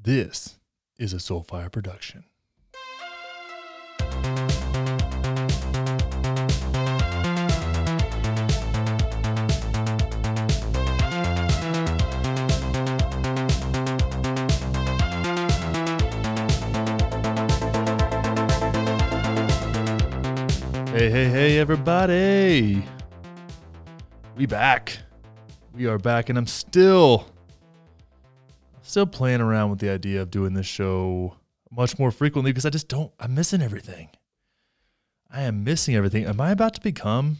This is a Soulfire production. Hey, hey, hey, everybody. We back. We are back, and I'm still still playing around with the idea of doing this show much more frequently because I just don't I'm missing everything. I am missing everything. Am I about to become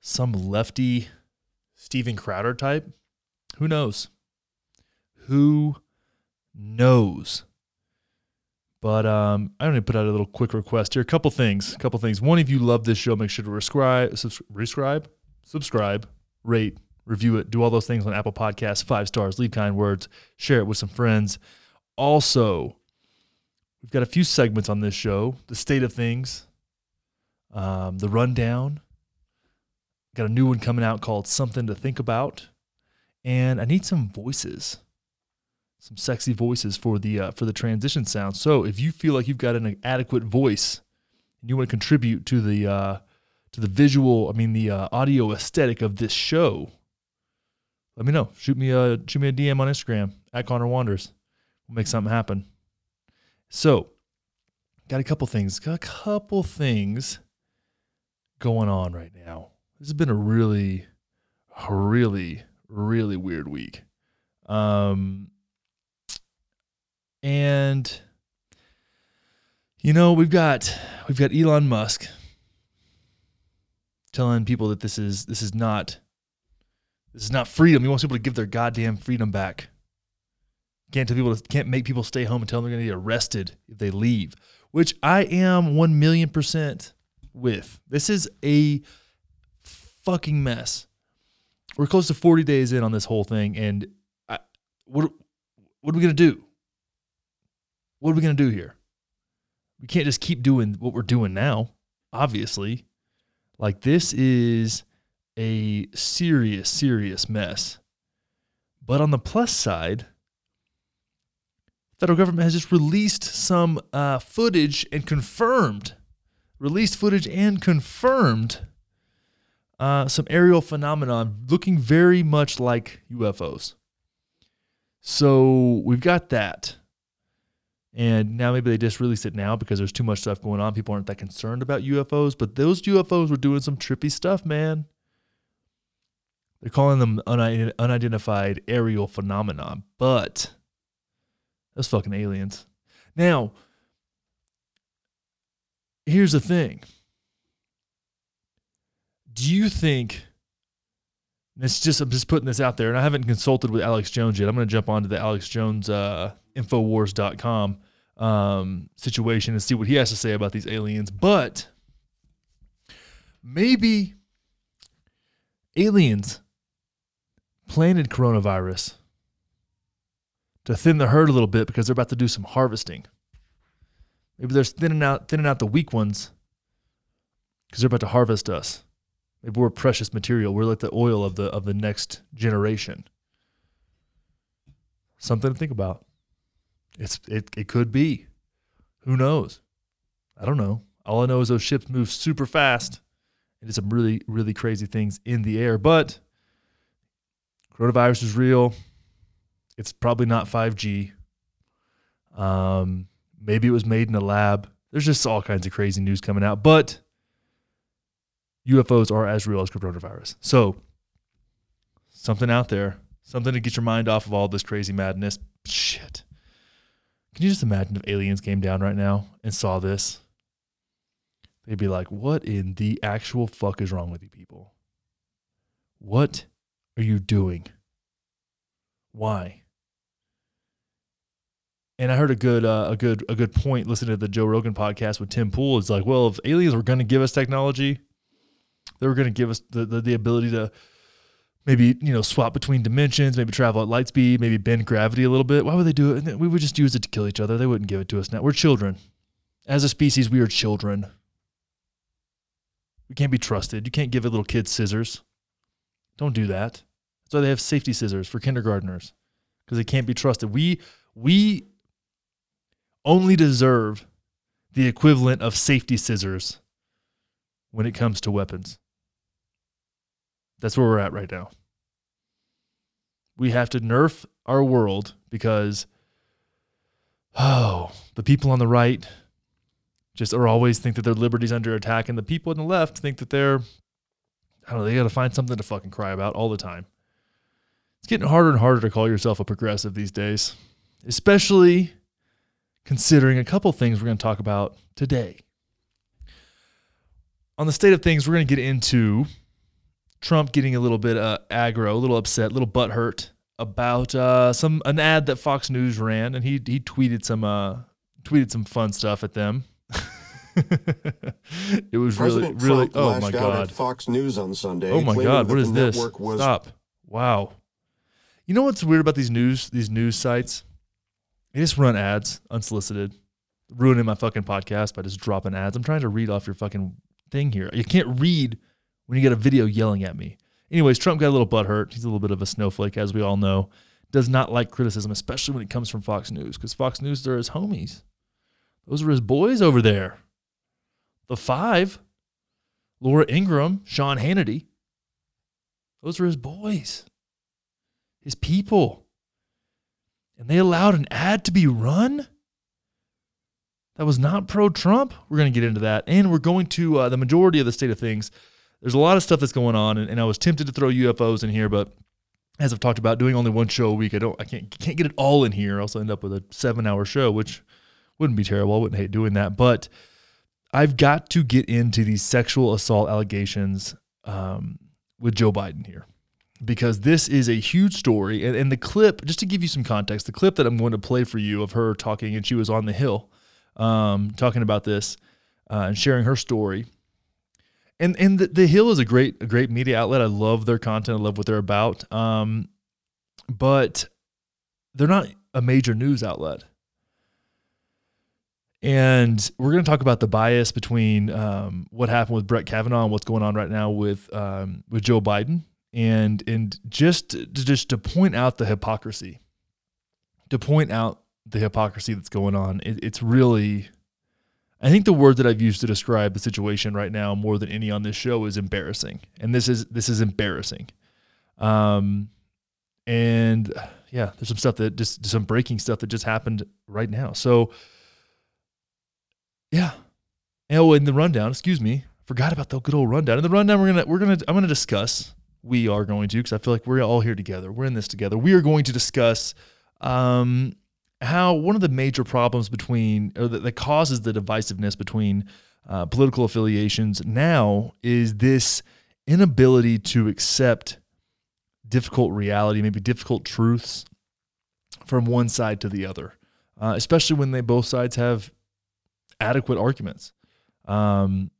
some lefty Steven Crowder type? Who knows? Who knows? But um, I only put out a little quick request here. A couple things. A couple things. One, if you love this show, make sure to subscribe, subscribe, subscribe, rate, review it, do all those things on Apple Podcasts, five stars, leave kind words, share it with some friends. Also, we've got a few segments on this show: the state of things, um, the rundown. Got a new one coming out called "Something to Think About," and I need some voices some sexy voices for the uh, for the transition sound. So if you feel like you've got an adequate voice and you want to contribute to the uh, to the visual, I mean the uh, audio aesthetic of this show, let me know. Shoot me a shoot me a DM on Instagram at Connor Wanders. We'll make something happen. So, got a couple things. Got a couple things going on right now. This has been a really, really, really weird week. Um, and you know, we've got we've got Elon Musk telling people that this is this is not this is not freedom. He wants people to give their goddamn freedom back. Can't tell people to, can't make people stay home and tell them they're gonna get arrested if they leave. Which I am one million percent with. This is a fucking mess. We're close to 40 days in on this whole thing, and I, what what are we gonna do? what are we going to do here? We can't just keep doing what we're doing now, obviously. Like, this is a serious, serious mess. But on the plus side, federal government has just released some uh, footage and confirmed, released footage and confirmed uh, some aerial phenomenon looking very much like UFOs. So we've got that. And now maybe they just released it now because there's too much stuff going on. People aren't that concerned about UFOs, but those UFOs were doing some trippy stuff, man. They're calling them unidentified aerial phenomenon, but those fucking aliens. Now, here's the thing. Do you think it's just I'm just putting this out there, and I haven't consulted with Alex Jones yet. I'm going to jump onto the Alex Jones uh, Infowars.com um, situation and see what he has to say about these aliens. But maybe aliens planted coronavirus to thin the herd a little bit because they're about to do some harvesting. Maybe they're thinning out thinning out the weak ones because they're about to harvest us. Maybe we're precious material. We're like the oil of the of the next generation. Something to think about. It's it it could be. Who knows? I don't know. All I know is those ships move super fast and it's some really, really crazy things in the air. But coronavirus is real. It's probably not 5G. Um, maybe it was made in a lab. There's just all kinds of crazy news coming out. But UFOs are as real as coronavirus. So something out there, something to get your mind off of all this crazy madness. Shit. Can you just imagine if aliens came down right now and saw this? They'd be like, What in the actual fuck is wrong with you people? What are you doing? Why? And I heard a good, uh, a good, a good point listening to the Joe Rogan podcast with Tim Pool. It's like, well, if aliens were going to give us technology, they were going to give us the, the, the ability to maybe you know swap between dimensions, maybe travel at light speed, maybe bend gravity a little bit. Why would they do it? We would just use it to kill each other. They wouldn't give it to us now. We're children. As a species, we are children. We can't be trusted. You can't give a little kid scissors. Don't do that. Why they have safety scissors for kindergartners because they can't be trusted. We We only deserve the equivalent of safety scissors when it comes to weapons. That's where we're at right now. We have to nerf our world because, oh, the people on the right just are always think that their liberty's under attack, and the people on the left think that they're, I don't know, they got to find something to fucking cry about all the time. It's getting harder and harder to call yourself a progressive these days, especially considering a couple things we're going to talk about today. On the state of things, we're going to get into Trump getting a little bit uh, aggro, a little upset, a little butthurt about uh, some an ad that Fox News ran, and he he tweeted some uh, tweeted some fun stuff at them. it was President really really Trump oh my out god at Fox News on Sunday. oh my god what is this Was, stop wow you know what's weird about these news these news sites? They just run ads unsolicited ruining my fucking podcast by just dropping ads. I'm trying to read off your fucking thing here. You can't read when you get a video yelling at me. Anyways Trump got a little butthurt. He's a little bit of a snowflake as we all know. Does not like criticism especially when it comes from Fox News because Fox News they're his homies. Those are his boys over there. The five, Laura Ingraham, Sean Hannity. Those are his boys, his people. And they allowed an ad to be run that was not pro Trump. We're going to get into that. And we're going to uh, the majority of the state of things. There's a lot of stuff that's going on. And, and I was tempted to throw UFOs in here, but as I've talked about, doing only one show a week, I don't, I can't, can't get it all in here. I'll also end up with a seven hour show, which wouldn't be terrible. I wouldn't hate doing that. But I've got to get into these sexual assault allegations um, with Joe Biden here because this is a huge story. And, and, the clip, just to give you some context, the clip that I'm going to play for you of her talking, and she was on the Hill um, talking about this uh, and sharing her story. And and the, the, Hill is a great a great media outlet. I love their content. I love what they're about. Um, but they're not a major news outlet. And we're going to talk about the bias between um, what happened with Brett Kavanaugh and what's going on right now with um, with Joe Biden, and and just to, just to point out the hypocrisy, to point out the hypocrisy that's going on. It, it's really, I think the word that I've used to describe the situation right now more than any on this show is embarrassing, and this is this is embarrassing. Um, and yeah, there's some stuff that just some breaking stuff that just happened right now. So yeah. Oh, in the rundown, excuse me, forgot about the good old rundown. In the rundown, we're gonna we're gonna I'm gonna discuss. We are going to because I feel like we're all here together. We're in this together. We are going to discuss um, how one of the major problems between or that, that causes the divisiveness between uh, political affiliations now is this inability to accept difficult reality, maybe difficult truths from one side to the other, uh, especially when they both sides have adequate arguments. Um,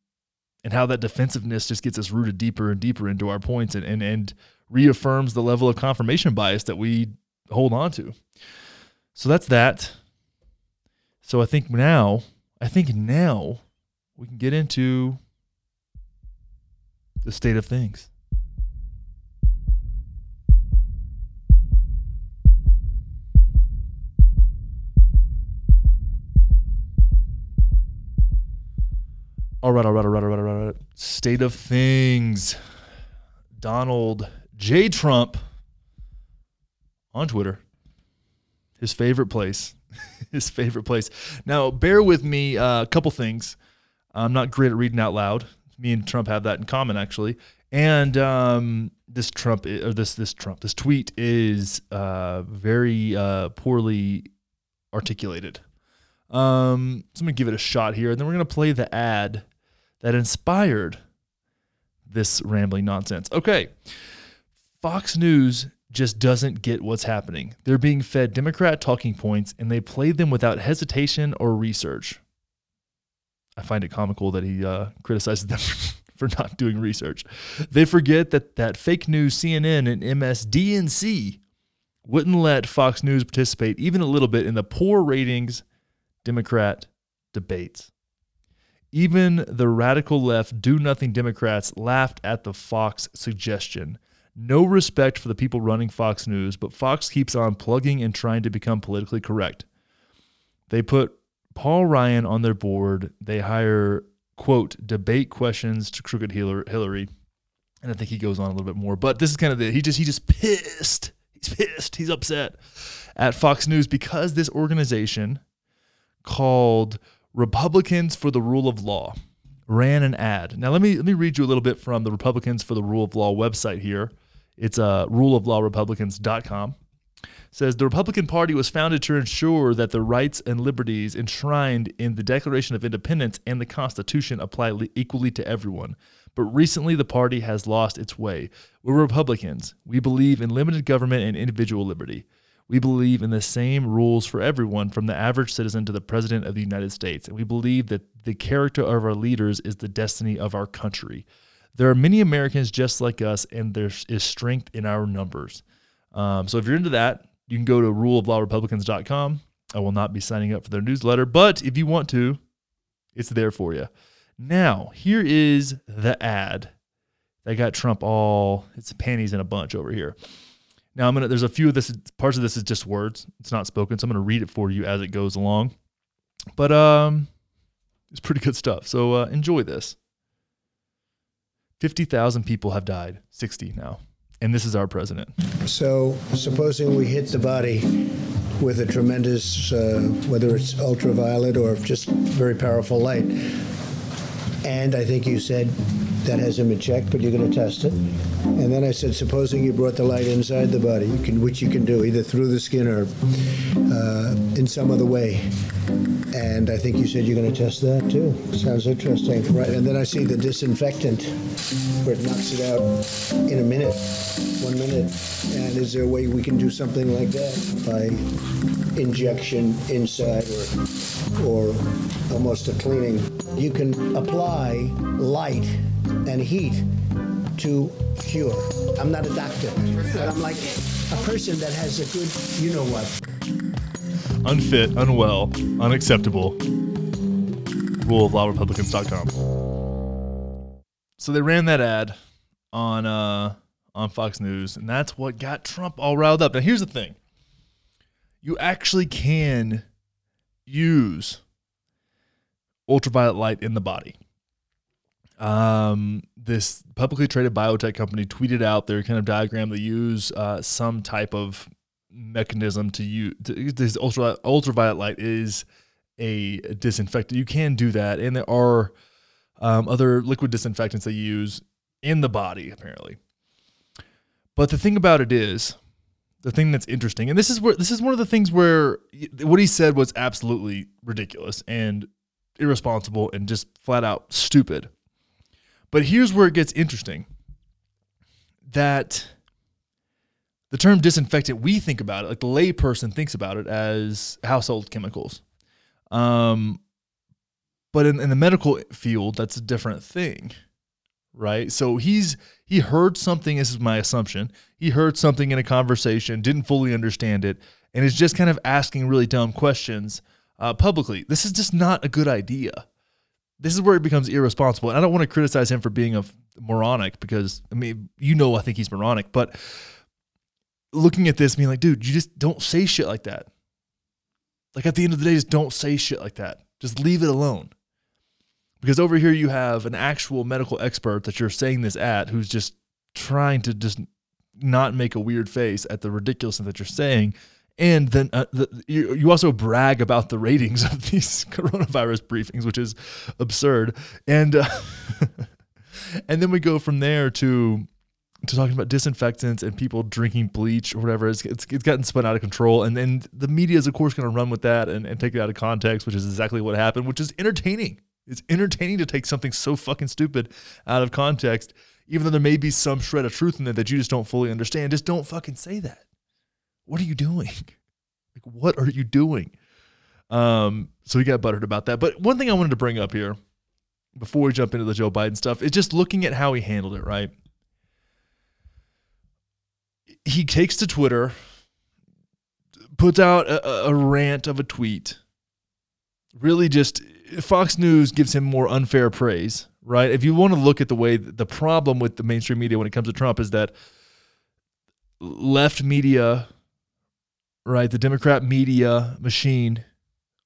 and how that defensiveness just gets us rooted deeper and deeper into our points and, and, and reaffirms the level of confirmation bias that we hold on to. So that's that. So I think now, I think now we can get into the state of things. All right, all right, all right, all right, all right. State of things. Donald J. Trump on Twitter. His favorite place. His favorite place. Now, bear with me uh, a couple things. I'm not great at reading out loud. Me and Trump have that in common, actually. And um, this Trump or this this Trump this tweet is uh, very uh, poorly articulated. Um, so I'm gonna give it a shot here, and then we're gonna play the ad that inspired this rambling nonsense. Okay, Fox News just doesn't get what's happening. They're being fed Democrat talking points, and they play them without hesitation or research. I find it comical that he uh, criticizes them for not doing research. They forget that that fake news CNN and MSDNC wouldn't let Fox News participate even a little bit in the poor ratings Democrat debates. Even the radical left do nothing Democrats laughed at the Fox suggestion. No respect for the people running Fox News, but Fox keeps on plugging and trying to become politically correct. They put Paul Ryan on their board. They hire, quote, debate questions to crooked Hillary. And I think he goes on a little bit more. But this is kind of the he just he just pissed. He's pissed. He's upset at Fox News because this organization called Republicans for the Rule of Law ran an ad. Now let me let me read you a little bit from the Republicans for the Rule of Law website here. It's uh, ruleoflawrepublicans.com. Says the Republican Party was founded to ensure that the rights and liberties enshrined in the Declaration of Independence and the Constitution apply equally to everyone. But recently, the party has lost its way. We're Republicans. We believe in limited government and individual liberty. We believe in the same rules for everyone, from the average citizen to the President of the United States. And we believe that the character of our leaders is the destiny of our country. There are many Americans just like us, and there is strength in our numbers. Um, so if you're into that, you can go to ruleoflawrepublicans.com. I will not be signing up for their newsletter, but if you want to, it's there for you. Now, here is the ad that got Trump all its panties in a bunch over here. Now I'm gonna. There's a few of this parts of this is just words. It's not spoken, so I'm gonna read it for you as it goes along. But um, it's pretty good stuff. So uh, enjoy this. Fifty thousand people have died. Sixty now, and this is our president. So supposing we hit the body with a tremendous, uh, whether it's ultraviolet or just very powerful light, and I think you said that hasn't been checked, but you're going to test it. And then I said, supposing you brought the light inside the body, you can, which you can do either through the skin or uh, in some other way. And I think you said you're going to test that too. Sounds interesting, right? And then I see the disinfectant, where it knocks it out in a minute, one minute. And is there a way we can do something like that by injection inside or, or almost a cleaning? You can apply light and heat to cure. I'm not a doctor, but I'm like a person that has a good, you know what. Unfit, unwell, unacceptable. Rule of lawrepublicans.com. So they ran that ad on uh, on Fox News, and that's what got Trump all riled up. Now here's the thing: you actually can use ultraviolet light in the body um, this publicly traded biotech company tweeted out their kind of diagram. They use uh, some type of mechanism to use to, this ultra, ultraviolet light is a disinfectant. You can do that, and there are um, other liquid disinfectants they use in the body apparently. But the thing about it is, the thing that's interesting, and this is where this is one of the things where what he said was absolutely ridiculous and irresponsible and just flat out stupid. But here's where it gets interesting that the term disinfectant, we think about it, like the layperson thinks about it as household chemicals. Um, but in, in the medical field, that's a different thing, right? So he's he heard something. This is my assumption. He heard something in a conversation, didn't fully understand it, and is just kind of asking really dumb questions uh, publicly. This is just not a good idea this is where it becomes irresponsible. And I don't want to criticize him for being a moronic because I mean, you know, I think he's moronic, but looking at this, being like, dude, you just don't say shit like that. Like at the end of the day, just don't say shit like that. Just leave it alone. Because over here you have an actual medical expert that you're saying this at who's just trying to just not make a weird face at the ridiculousness that you're saying and then uh, the, you, you also brag about the ratings of these coronavirus briefings, which is absurd. And uh, and then we go from there to to talking about disinfectants and people drinking bleach or whatever. It's, it's, it's gotten spun out of control. And then the media is, of course, going to run with that and, and take it out of context, which is exactly what happened, which is entertaining. It's entertaining to take something so fucking stupid out of context, even though there may be some shred of truth in it that you just don't fully understand. Just don't fucking say that what are you doing? Like, what are you doing? Um, so he got buttered about that. But one thing I wanted to bring up here before we jump into the Joe Biden stuff is just looking at how he handled it, right? He takes to Twitter, puts out a, a rant of a tweet, really just Fox News gives him more unfair praise, right? If you want to look at the way the problem with the mainstream media when it comes to Trump is that left media, right? The Democrat media machine,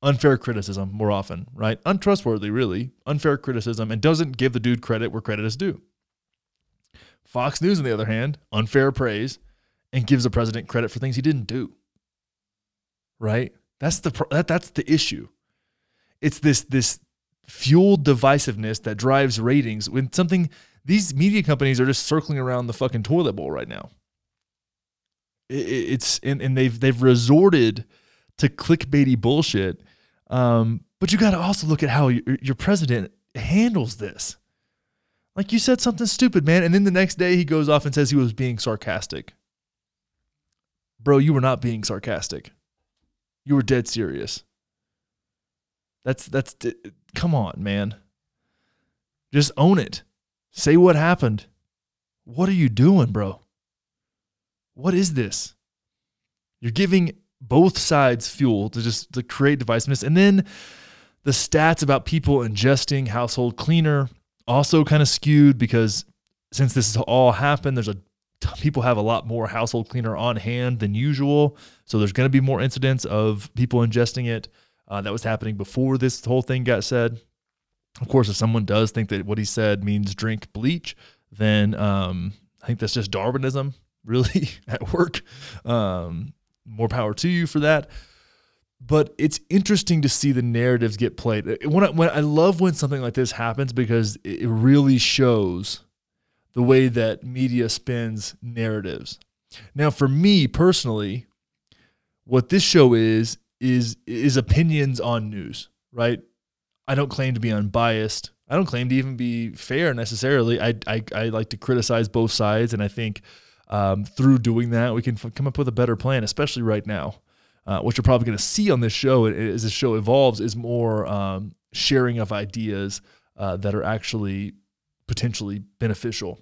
unfair criticism more often, right? Untrustworthy, really, unfair criticism, and doesn't give the dude credit where credit is due. Fox News, on the other hand, unfair praise and gives the president credit for things he didn't do. Right? That's the that, that's the issue. It's this this fueled divisiveness that drives ratings when something these media companies are just circling around the fucking toilet bowl right now. It's and, and they've they've resorted to clickbaity bullshit. Um, but you got to also look at how your, your president handles this. Like you said something stupid, man, and then the next day he goes off and says he was being sarcastic. Bro, you were not being sarcastic. You were dead serious. That's that's come on, man. Just own it. Say what happened. What are you doing, bro? What is this? You're giving both sides fuel to just to create divisiveness. And then the stats about people ingesting household cleaner also kind of skewed because since this has all happened, there's a people have a lot more household cleaner on hand than usual. So there's going to be more incidents of people ingesting it. Uh, that was happening before this whole thing got said. Of course, if someone does think that what he said means drink bleach, then um, I think that's just Darwinism, really, at work. Um, more power to you for that. But it's interesting to see the narratives get played. Uh, when I, when I love when something like this happens because it really shows the way that media spins narratives. Now, for me personally, what this show is is is opinions on news, right? I don't claim to be unbiased. I don't claim to even be fair necessarily. I I, I like to criticize both sides, and I think um, through doing that, we can f- come up with a better plan, especially right now. Uh, what you're probably going to see on this show as the show evolves is more um, sharing of ideas uh, that are actually potentially beneficial.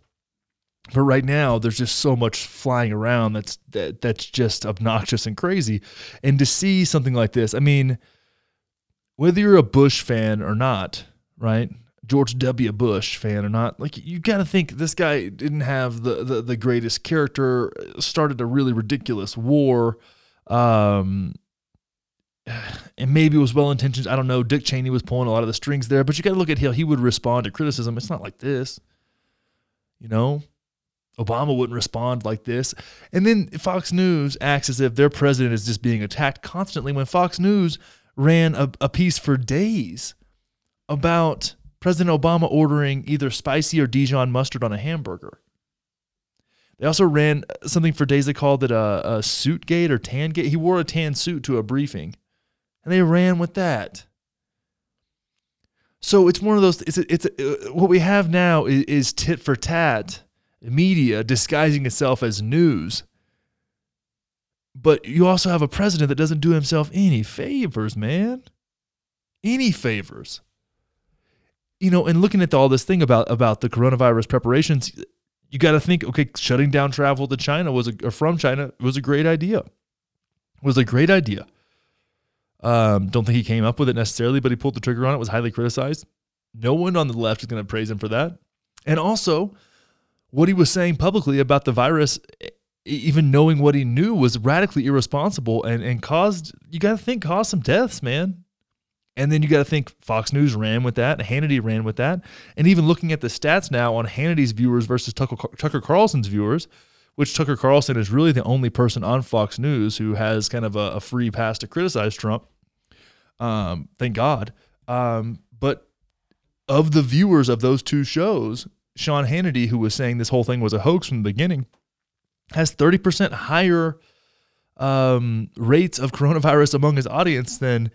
But right now, there's just so much flying around that's that, that's just obnoxious and crazy. And to see something like this, I mean, whether you're a Bush fan or not, right? George W. Bush fan or not, like you got to think this guy didn't have the, the, the greatest character, started a really ridiculous war, um, and maybe it was well intentioned. I don't know. Dick Cheney was pulling a lot of the strings there, but you got to look at how he would respond to criticism. It's not like this, you know. Obama wouldn't respond like this. And then Fox News acts as if their president is just being attacked constantly when Fox News ran a, a piece for days about President Obama ordering either spicy or Dijon mustard on a hamburger. They also ran something for days they called it a, a suit gate or tan gate. He wore a tan suit to a briefing, and they ran with that. So it's one of those. It's a, it's a, uh, what we have now is, is tit for tat media disguising itself as news. But you also have a president that doesn't do himself any favors, man. Any favors. You know, and looking at all this thing about about the coronavirus preparations, you got to think, okay, shutting down travel to China was a, or from China was a great idea. Was a great idea. Um, don't think he came up with it necessarily, but he pulled the trigger on it. Was highly criticized. No one on the left is going to praise him for that. And also, what he was saying publicly about the virus, even knowing what he knew, was radically irresponsible and, and caused, you got to think, caused some deaths, man. And then you got to think Fox News ran with that, Hannity ran with that. And even looking at the stats now on Hannity's viewers versus Tucker, Carlson's viewers, which Tucker Carlson is really the only person on Fox News who has kind of a, a free pass to criticize Trump. Um, thank God. Um, but of the viewers of those two shows, Sean Hannity, who was saying this whole thing was a hoax from the beginning, has 30% higher um, rates of coronavirus among his audience than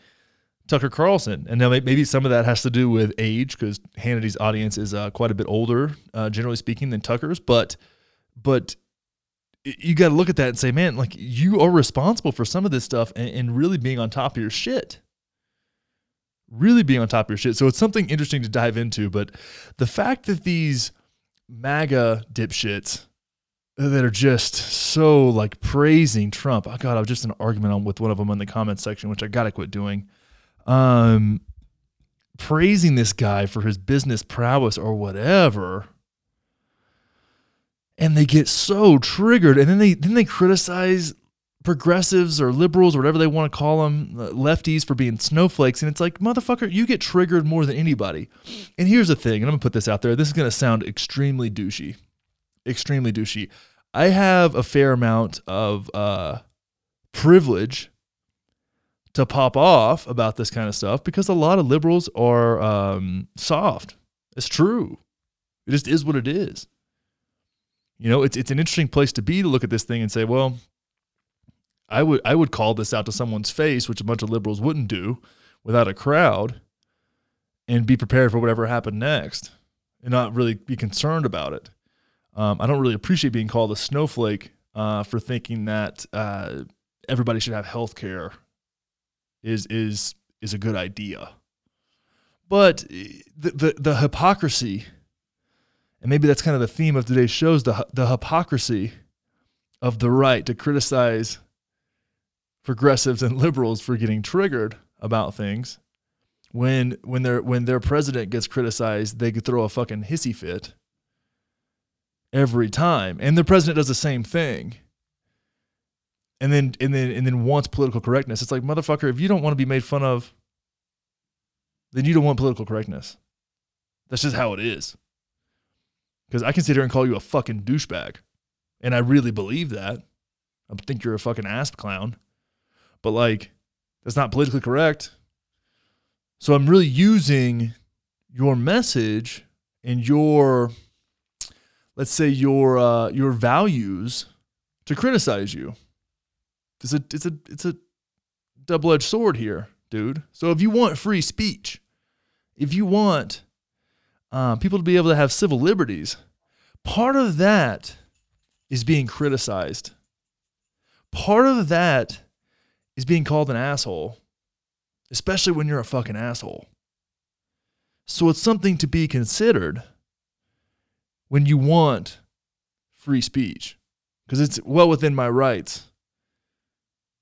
Tucker Carlson. And now maybe some of that has to do with age because Hannity's audience is uh, quite a bit older, uh, generally speaking, than Tucker's. But, but you got to look at that and say, man, like you are responsible for some of this stuff and, and really being on top of your shit really being on top of your shit. So it's something interesting to dive into. But the fact that these MAGA dipshits that are just so like praising Trump. Oh God, I was just in an argument with one of them in the comments section, which I gotta quit doing. Um, praising this guy for his business prowess or whatever. and they get so triggered. And then they then they criticize progressives or liberals or whatever they want to call them lefties for being snowflakes. And it's like motherfucker you get triggered more than anybody. And here's the thing and i'm gonna put this out there this is gonna sound extremely douchey extremely douchey. I have a fair amount of uh, privilege to pop off about this kind of stuff because a lot of liberals are um, soft it's true it just is what it is you know, it's it's an interesting place to be to look at this thing and say, well, I would I would call this out to someone's face, which a bunch of liberals wouldn't do without a crowd, and be prepared for whatever happened next, and not really be concerned about it. Um, I don't really appreciate being called a snowflake uh, for thinking that uh, everybody should have health care. Is is is a good idea, but the the, the hypocrisy and maybe that's kind of the theme of today's show is the, the hypocrisy of the right to criticize progressives and liberals for getting triggered about things when when their when their president gets criticized they could throw a fucking hissy fit every time. And the president does the same thing and then and then and then wants political correctness it's like motherfucker if you don't want to be made fun of then you don't want political correctness that's just how it is because I can sit here and call you a fucking douchebag. And I really believe that. I think you're a fucking ass clown. But like, that's not politically correct. So I'm really using your message and your, let's say your uh, your values to criticize you. It's a it's a it's a double edged sword here, dude. So if you want free speech, if you want uh, people to be able to have civil liberties. Part of that is being criticized. Part of that is being called an asshole, especially when you're a fucking asshole. So it's something to be considered when you want free speech, because it's well within my rights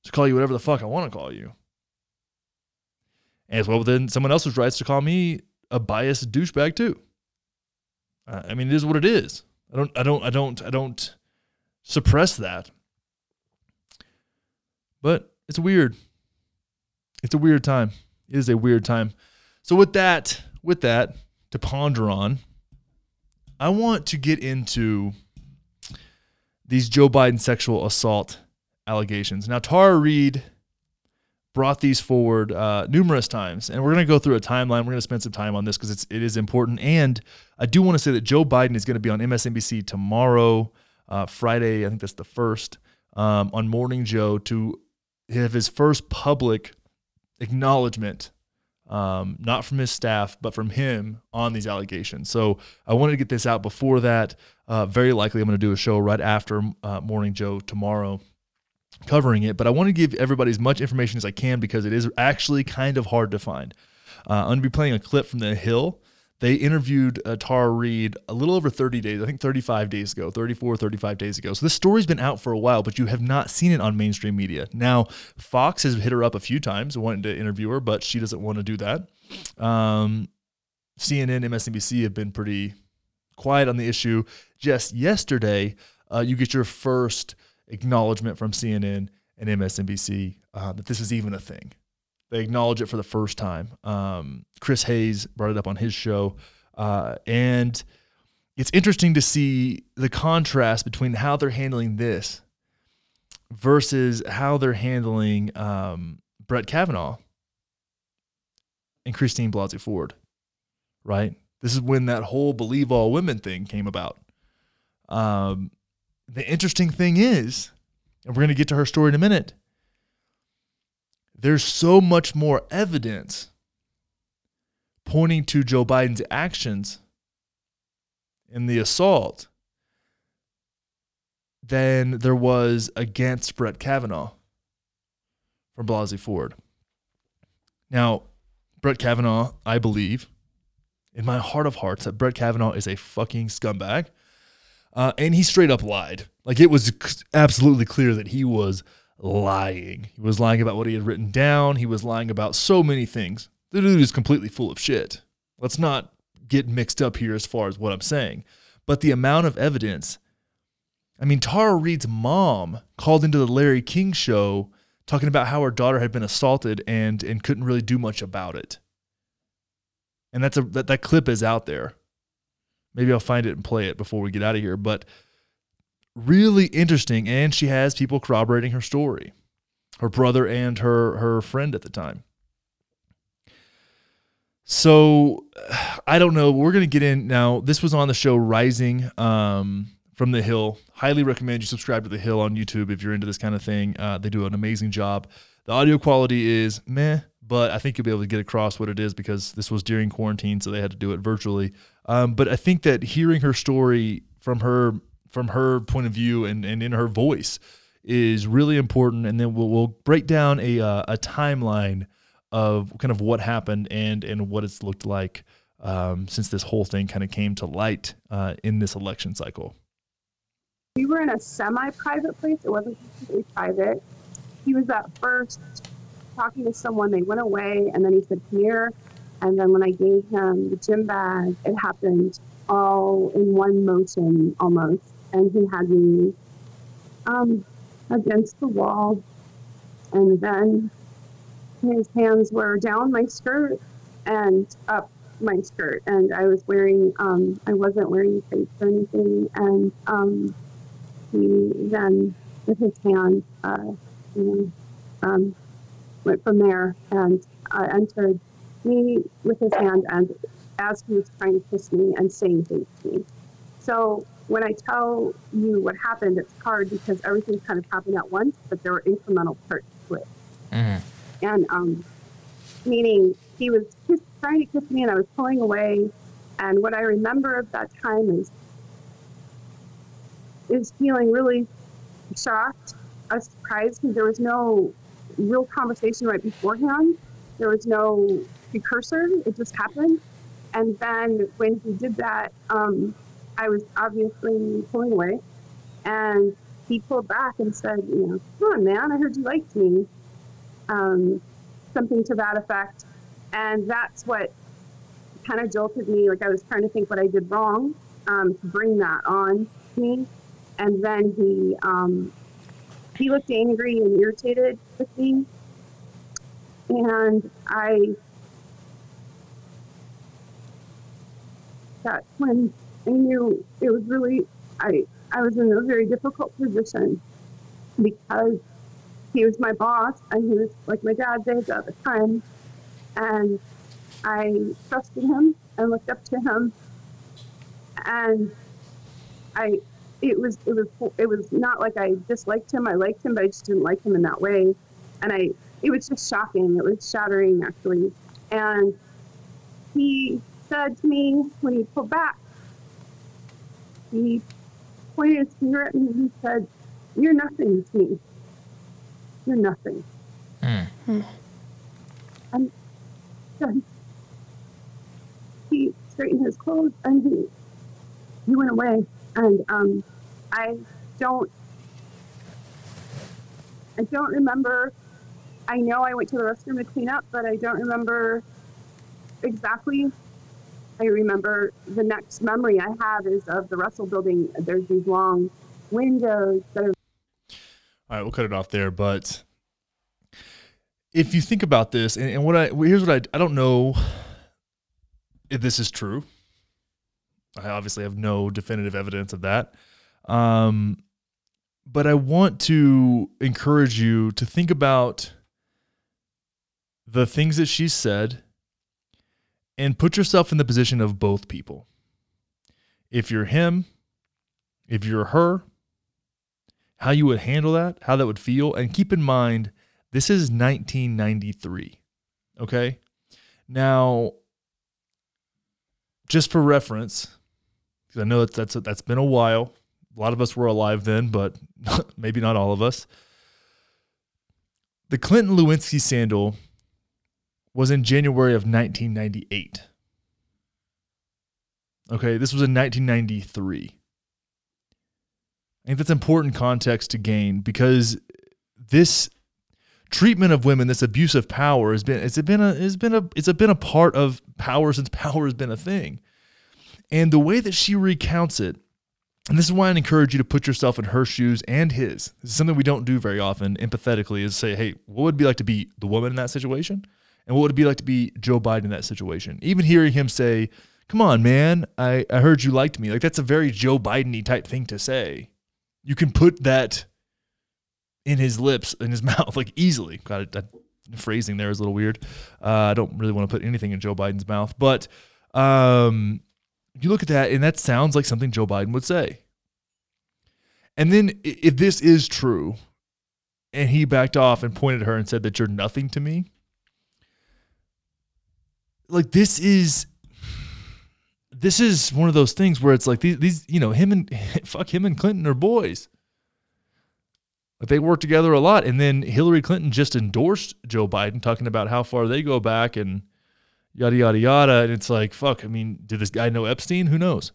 to call you whatever the fuck I want to call you. And it's well within someone else's rights to call me a biased douchebag too. Uh, I mean, it is what it is. I don't, I don't, I don't, I don't suppress that. But it's weird. It's a weird time. It is a weird time. So with that, with that to ponder on, I want to get into these Joe Biden sexual assault allegations. Now, Tara Reade brought these forward uh, numerous times, and we're going to go through a timeline. We're going to spend some time on this because it's it is important. And I do want to say that Joe Biden is going to be on MSNBC tomorrow, uh, Friday. I think that's the first um, on Morning Joe to have his first public acknowledgement. Um, not from his staff, but from him on these allegations. So I wanted to get this out before that. Uh, very likely, I'm going to do a show right after uh, Morning Joe tomorrow covering it, but I want to give everybody as much information as I can because it is actually kind of hard to find. Uh, I'm going to be playing a clip from The Hill. They interviewed uh, Tara Reade a little over 30 days, I think 35 days ago, 34, 35 days ago. So this story's been out for a while, but you have not seen it on mainstream media. Now, Fox has hit her up a few times wanting to interview her, but she doesn't want to do that. Um, CNN, MSNBC have been pretty quiet on the issue. Just yesterday, uh, you get your first acknowledgement from CNN and MSNBC uh, that this is even a thing. They acknowledge it for the first time. Um, Chris Hayes brought it up on his show. Uh, and it's interesting to see the contrast between how they're handling this versus how they're handling um, Brett Kavanaugh and Christine Blasey Ford, right? This is when that whole believe all women thing came about. Um, the interesting thing is, and we're going to get to her story in a minute, there's so much more evidence pointing to Joe Biden's actions in the assault than there was against Brett Kavanaugh from Blasey Ford. Now, Brett Kavanaugh, I believe, in my heart of hearts, that Brett Kavanaugh is a fucking scumbag. Uh, and he straight up lied. Like it was absolutely clear that he was lying. He was lying about what he had written down. He was lying about so many things. The dude is completely full of shit. Let's not get mixed up here as far as what I'm saying. But the amount of evidence I mean, Tara Reade's mom called into the Larry King show talking about how her daughter had been assaulted and and couldn't really do much about it. And that's a that, that clip is out there. Maybe I'll find it and play it before we get out of here. But really interesting, and she has people corroborating her story, her brother and her her friend at the time. So I don't know. We're gonna get in now. This was on the show Rising um, from the Hill. Highly recommend you subscribe to the Hill on YouTube if you're into this kind of thing. Uh, they do an amazing job. The audio quality is meh, but I think you'll be able to get across what it is because this was during quarantine, so they had to do it virtually. Um, but I think that hearing her story from her from her point of view and, and in her voice is really important. And then we'll, we'll break down a, uh, a timeline of kind of what happened and, and what it's looked like um, since this whole thing kind of came to light uh, in this election cycle. We were in a semi private place, it wasn't completely private. He was at first talking to someone, they went away, and then he said, Come here. And then when I gave him the gym bag, it happened all in one motion almost and he had me um, against the wall. And then his hands were down my skirt and up my skirt. And I was wearing, um, I wasn't wearing tights or anything. And um, he then, with his hand, uh, you know, um, went from there and I entered me with his hand and as he was trying to kiss me and saying things to me. So when I tell you what happened, it's hard because everything kind of happened at once, but there were incremental parts to it. Mm-hmm. And um, meaning he was kiss, trying to kiss me and I was pulling away. And what I remember of that time is is feeling really shocked, uh, surprised because there was no real conversation right beforehand. There was no precursor. It just happened. And then when he did that, um, I was obviously pulling away. And he pulled back and said, you know, come on, man, I heard you liked me. Um, something to that effect. And that's what kind of jolted me. Like I was trying to think what I did wrong um, to bring that on me. And then he um, he looked angry and irritated with me. And I that's when I knew it was really I I was in a very difficult position because he was my boss and he was like my dad's age at the time. And I trusted him and looked up to him. And I it was it was it was not like I disliked him. I liked him but I just didn't like him in that way. And I it was just shocking. It was shattering actually. And he said to me when he pulled back he pointed his finger at me and he said, You're nothing to me. You're nothing. Mm. And then he straightened his clothes and he he went away. And um, I don't I don't remember I know I went to the restroom to clean up, but I don't remember exactly I remember the next memory I have is of the Russell building. There's these long windows that are. All right, we'll cut it off there. But if you think about this, and, and what I here's what I I don't know if this is true. I obviously have no definitive evidence of that. Um, but I want to encourage you to think about the things that she said and put yourself in the position of both people. If you're him, if you're her, how you would handle that, how that would feel. And keep in mind, this is 1993. Okay. Now, just for reference, because I know that that's, that's been a while. A lot of us were alive then, but maybe not all of us. The Clinton Lewinsky scandal was in January of 1998. Okay, this was in 1993. I think that's important context to gain because this treatment of women, this abuse of power, has been it's been a it's been a it's been a part of power since power has been a thing. And the way that she recounts it And this is why I encourage you to put yourself in her shoes and his. This is something we don't do very often empathetically is say, hey, what would it be like to be the woman in that situation? And what would it be like to be Joe Biden in that situation? Even hearing him say, come on, man, I, I heard you liked me. Like that's a very Joe Biden type thing to say. You can put that in his lips, in his mouth, like easily. Got it. That phrasing there is a little weird. Uh, I don't really want to put anything in Joe Biden's mouth, but um, you look at that and that sounds like something Joe Biden would say. And then if this is true, and he backed off and pointed at her and said that you're nothing to me, like this is this is one of those things where it's like these, these you know him and fuck him and Clinton are boys. Like they work together a lot, and then Hillary Clinton just endorsed Joe Biden, talking about how far they go back and yada yada yada. And it's like fuck. I mean, did this guy know Epstein? Who knows?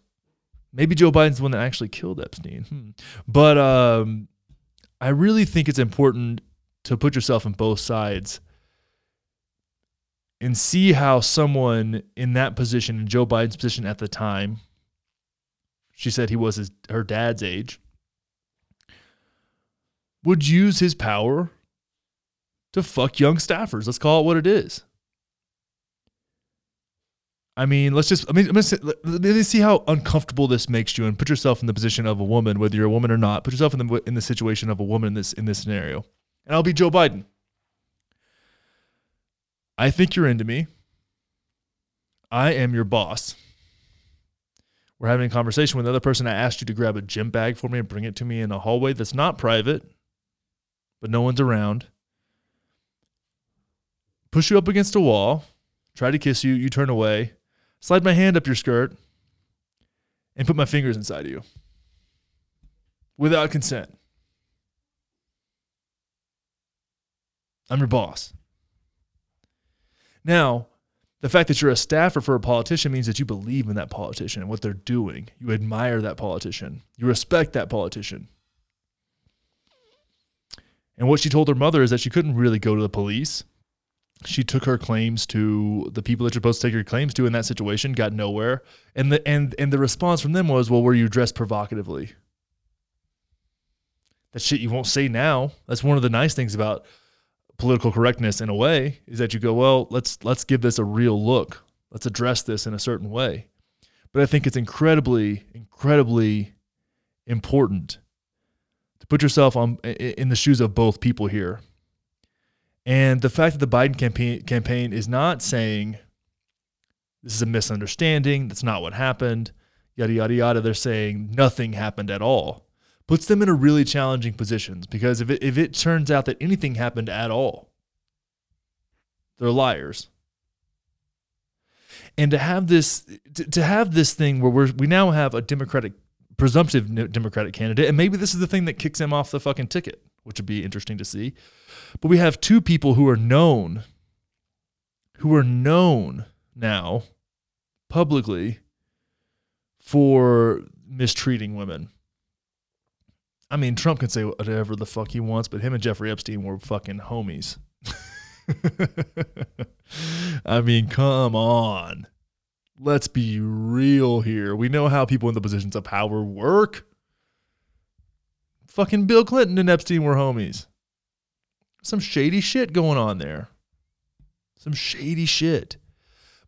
Maybe Joe Biden's the one that actually killed Epstein. Hmm. But um, I really think it's important to put yourself in both sides and see how someone in that position, in Joe Biden's position at the time, she said he was his, her dad's age, would use his power to fuck young staffers. Let's call it what it is. I mean, let's just. I mean, let me see how uncomfortable this makes you, and put yourself in the position of a woman, whether you're a woman or not. Put yourself in the in the situation of a woman in this in this scenario, and I'll be Joe Biden. I think you're into me. I am your boss. We're having a conversation with another person. I asked you to grab a gym bag for me and bring it to me in a hallway that's not private, but no one's around. Push you up against a wall, try to kiss you, you turn away, slide my hand up your skirt, and put my fingers inside of you without consent. I'm your boss. Now, the fact that you're a staffer for a politician means that you believe in that politician and what they're doing. You admire that politician. You respect that politician. And what she told her mother is that she couldn't really go to the police. She took her claims to the people that you're supposed to take your claims to in that situation, got nowhere. And the and and the response from them was, Well, were you dressed provocatively? That shit you won't say now. That's one of the nice things about political correctness in a way is that you go, well, let's let's give this a real look. Let's address this in a certain way. But I think it's incredibly, incredibly important to put yourself on in the shoes of both people here. And the fact that the Biden campaign campaign is not saying this is a misunderstanding, that's not what happened, yada yada yada. They're saying nothing happened at all puts them in a really challenging positions because if it, if it turns out that anything happened at all, they're liars. And to have this to, to have this thing where we're we now have a Democratic presumptive Democratic candidate, and maybe this is the thing that kicks him off the fucking ticket, which would be interesting to see. But we have two people who are known, who are known now publicly for mistreating women. I mean, Trump can say whatever the fuck he wants, but him and Jeffrey Epstein were fucking homies. I mean, come on. Let's be real here. We know how people in the positions of power work. Fucking Bill Clinton and Epstein were homies. Some shady shit going on there. Some shady shit.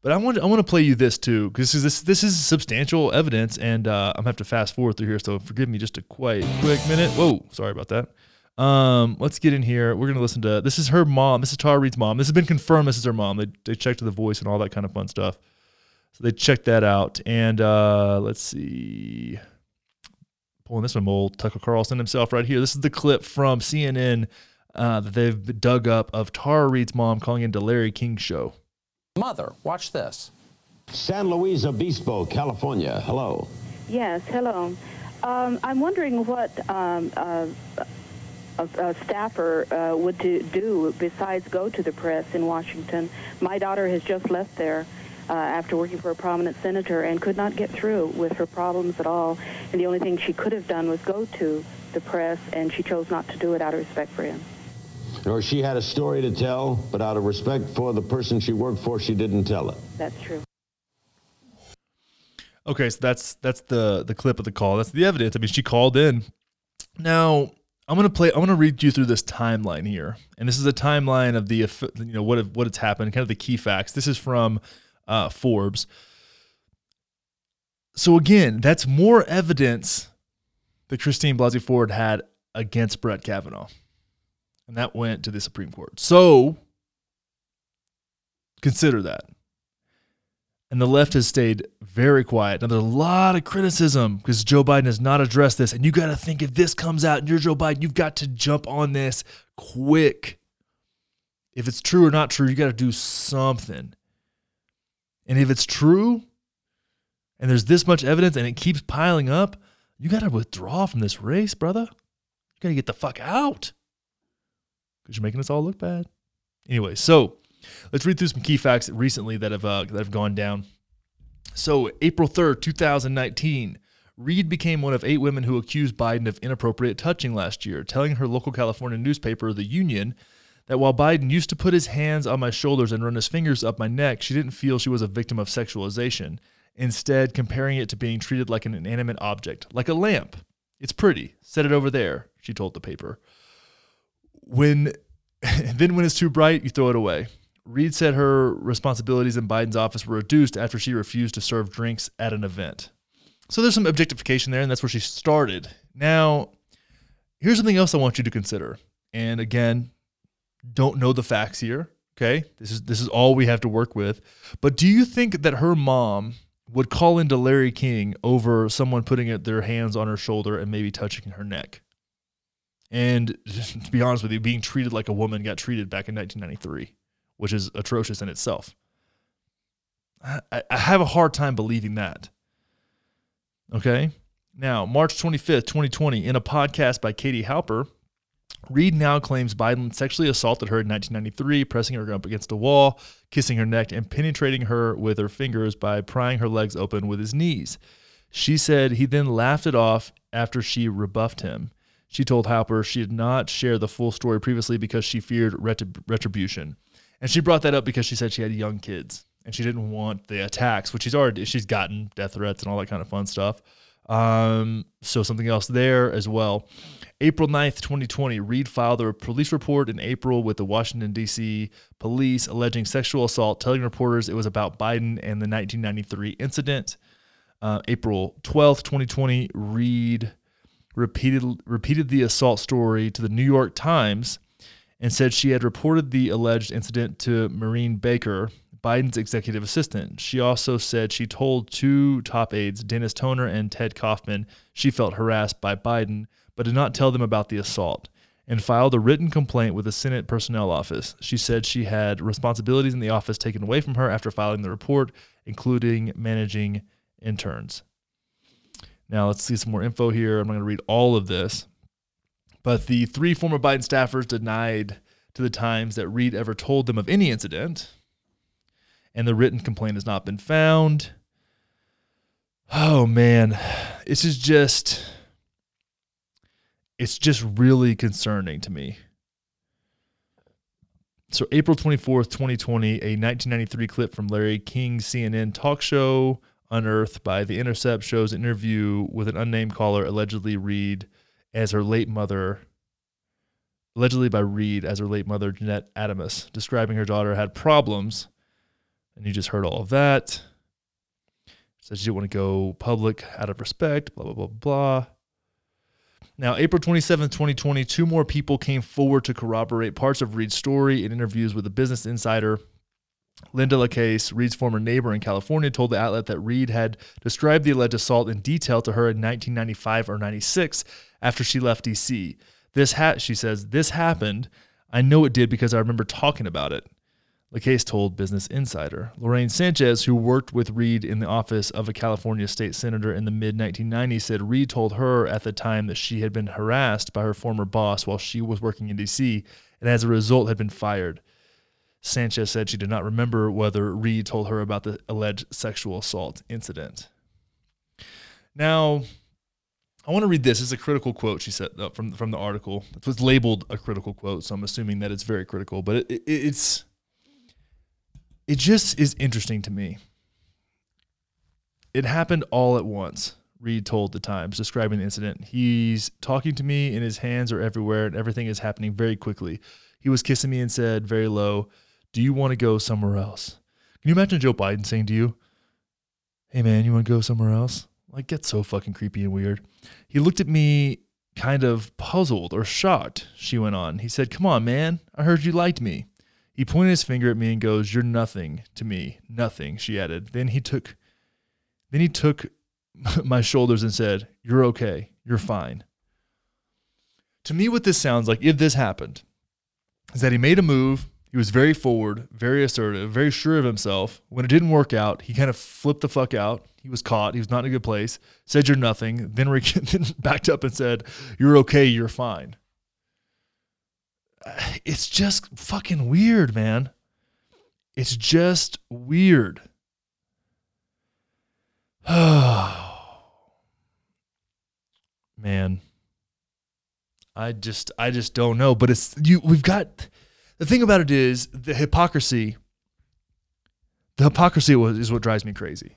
But I want I want to play you this too because this this is substantial evidence, and uh, I'm gonna have to fast forward through here. So forgive me just a quite quick minute. Whoa, sorry about that. Um, let's get in here. We're gonna listen to this is her mom. This is Tara Reade's mom. This has been confirmed. This is her mom. They they checked the voice and all that kind of fun stuff. So they checked that out, and uh, let's see. Pulling this from old Tucker Carlson himself right here. This is the clip from CNN uh, that they've dug up of Tara Reade's mom calling into Larry King's show mother. Watch this. San Luis Obispo, California. Hello. Yes, hello. Um, I'm wondering what um, uh, a, a, staffer uh, would do, do, besides go to the press in Washington. My daughter has just left there uh, after working for a prominent senator and could not get through with her problems at all. And the only thing she could have done was go to the press, and she chose not to do it out of respect for him or she had a story to tell, but out of respect for the person she worked for, she didn't tell it. That's true. Okay, so that's that's the the clip of the call. That's the evidence. I mean, she called in. Now I'm gonna play. I'm gonna read you through this timeline here, and this is a timeline of the you know what what it's happened, kind of the key facts. This is from uh, Forbes. So again, that's more evidence that Christine Blasey Ford had against Brett Kavanaugh, and that went to the Supreme Court. So consider that. And the left has stayed very quiet. Now, there's a lot of criticism because Joe Biden has not addressed this. And you got to think if this comes out and you're Joe Biden, you've got to jump on this quick. If it's true or not true, you got to do something. And if it's true and there's this much evidence and it keeps piling up, you got to withdraw from this race, brother. You got to get the fuck out because you're making us all look bad. Anyway, so Let's read through some key facts that recently that have uh, that have gone down. So, April 3rd, 2019, Reade became one of eight women who accused Biden of inappropriate touching last year, telling her local California newspaper, The Union, that while Biden used to put his hands on my shoulders and run his fingers up my neck, she didn't feel she was a victim of sexualization. Instead, comparing it to being treated like an inanimate object, like a lamp. It's pretty. Set it over there, she told the paper. When then when it's too bright, you throw it away. Reade said her responsibilities in Biden's office were reduced after she refused to serve drinks at an event. So there's some objectification there, and that's where she started. Now, here's something else I want you to consider. And again, don't know the facts here. Okay. This is this is all we have to work with. But do you think that her mom would call into Larry King over someone putting their hands on her shoulder and maybe touching her neck? And to be honest with you, being treated like a woman got treated back in 1993 which is atrocious in itself. I, I have a hard time believing that. Okay. Now, March 25th, 2020, in a podcast by Katie Halper, Reade now claims Biden sexually assaulted her in 1993, pressing her up against a wall, kissing her neck, and penetrating her with her fingers by prying her legs open with his knees. She said he then laughed it off after she rebuffed him. She told Halper she did not share the full story previously because she feared retribution. And she brought that up because she said she had young kids and she didn't want the attacks, which she's already she's gotten death threats and all that kind of fun stuff. Um, so something else there as well. April 9th, 2020, Reade filed a police report in April with the Washington, D.C. police alleging sexual assault, telling reporters it was about Biden and the 1993 incident. Uh, April 12th, 2020, Reade repeated, repeated the assault story to the New York Times and said she had reported the alleged incident to Marianne Baker, Biden's executive assistant. She also said she told two top aides, Dennis Toner and Ted Kaufman, she felt harassed by Biden, but did not tell them about the assault, and filed a written complaint with the Senate Personnel Office. She said she had responsibilities in the office taken away from her after filing the report, including managing interns. Now, let's see some more info here. I'm not going to read all of this. But the three former Biden staffers denied to the Times that Reade ever told them of any incident, and the written complaint has not been found. Oh man, this is just it's just really concerning to me. So April 24th, 2020, a 1993 clip from Larry King's CNN talk show unearthed by The Intercept shows an interview with an unnamed caller allegedly Reade as her late mother, allegedly by Reade as her late mother, Jeanette Altimus, describing her daughter had problems. And you just heard all of that. Said she didn't want to go public out of respect, blah, blah, blah, blah. Now, April 27, 2020, two more people came forward to corroborate parts of Reade's story in interviews with the Business Insider. Lynda LaCasse, Reade's former neighbor in California, told the outlet that Reade had described the alleged assault in detail to her in 1995 or 96 after she left DC. This hat, she says, this happened. I know it did because I remember talking about it. LaCasse told Business Insider. Lorraine Sanchez, who worked with Reade in the office of a California state senator in the mid 1990s, said Reade told her at the time that she had been harassed by her former boss while she was working in DC and as a result had been fired. Sanchez said she did not remember whether Reade told her about the alleged sexual assault incident. Now, I want to read this. It's a critical quote she said uh, from from the article. It was labeled a critical quote, so I'm assuming that it's very critical. But it, it, it's it just is interesting to me. It happened all at once. Reade told the Times, describing the incident. He's talking to me, and his hands are everywhere, and everything is happening very quickly. He was kissing me and said, very low, Do you want to go somewhere else? Can you imagine Joe Biden saying to you, Hey man, you want to go somewhere else? Like, gets so fucking creepy and weird. He looked at me kind of puzzled or shocked, she went on. He said, Come on, man. I heard you liked me. He pointed his finger at me and goes, You're nothing to me. Nothing, she added. Then he took then he took my shoulders and said, You're okay. You're fine. To me, what this sounds like, if this happened, is that he made a move. He was very forward, very assertive, very sure of himself. When it didn't work out, he kind of flipped the fuck out. He was caught. He was not in a good place. Said, You're nothing. Then, re- then backed up and said, You're okay. You're fine. It's just fucking weird, man. It's just weird. Man. I just I just don't know, but it's you we've got the thing about it is the hypocrisy the hypocrisy was, is what drives me crazy.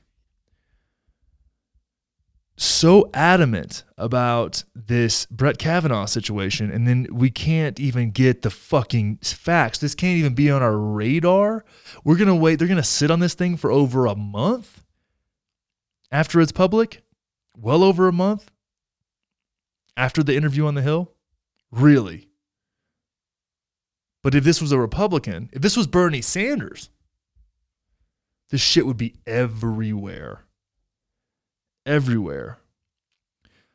So adamant about this Brett Kavanaugh situation, and then we can't even get the fucking facts. This can't even be on our radar. We're gonna wait. They're gonna sit on this thing for over a month after it's public, well over a month after the interview on the Hill? Really? But if this was a Republican, if this was Bernie Sanders, this shit would be everywhere. Everywhere.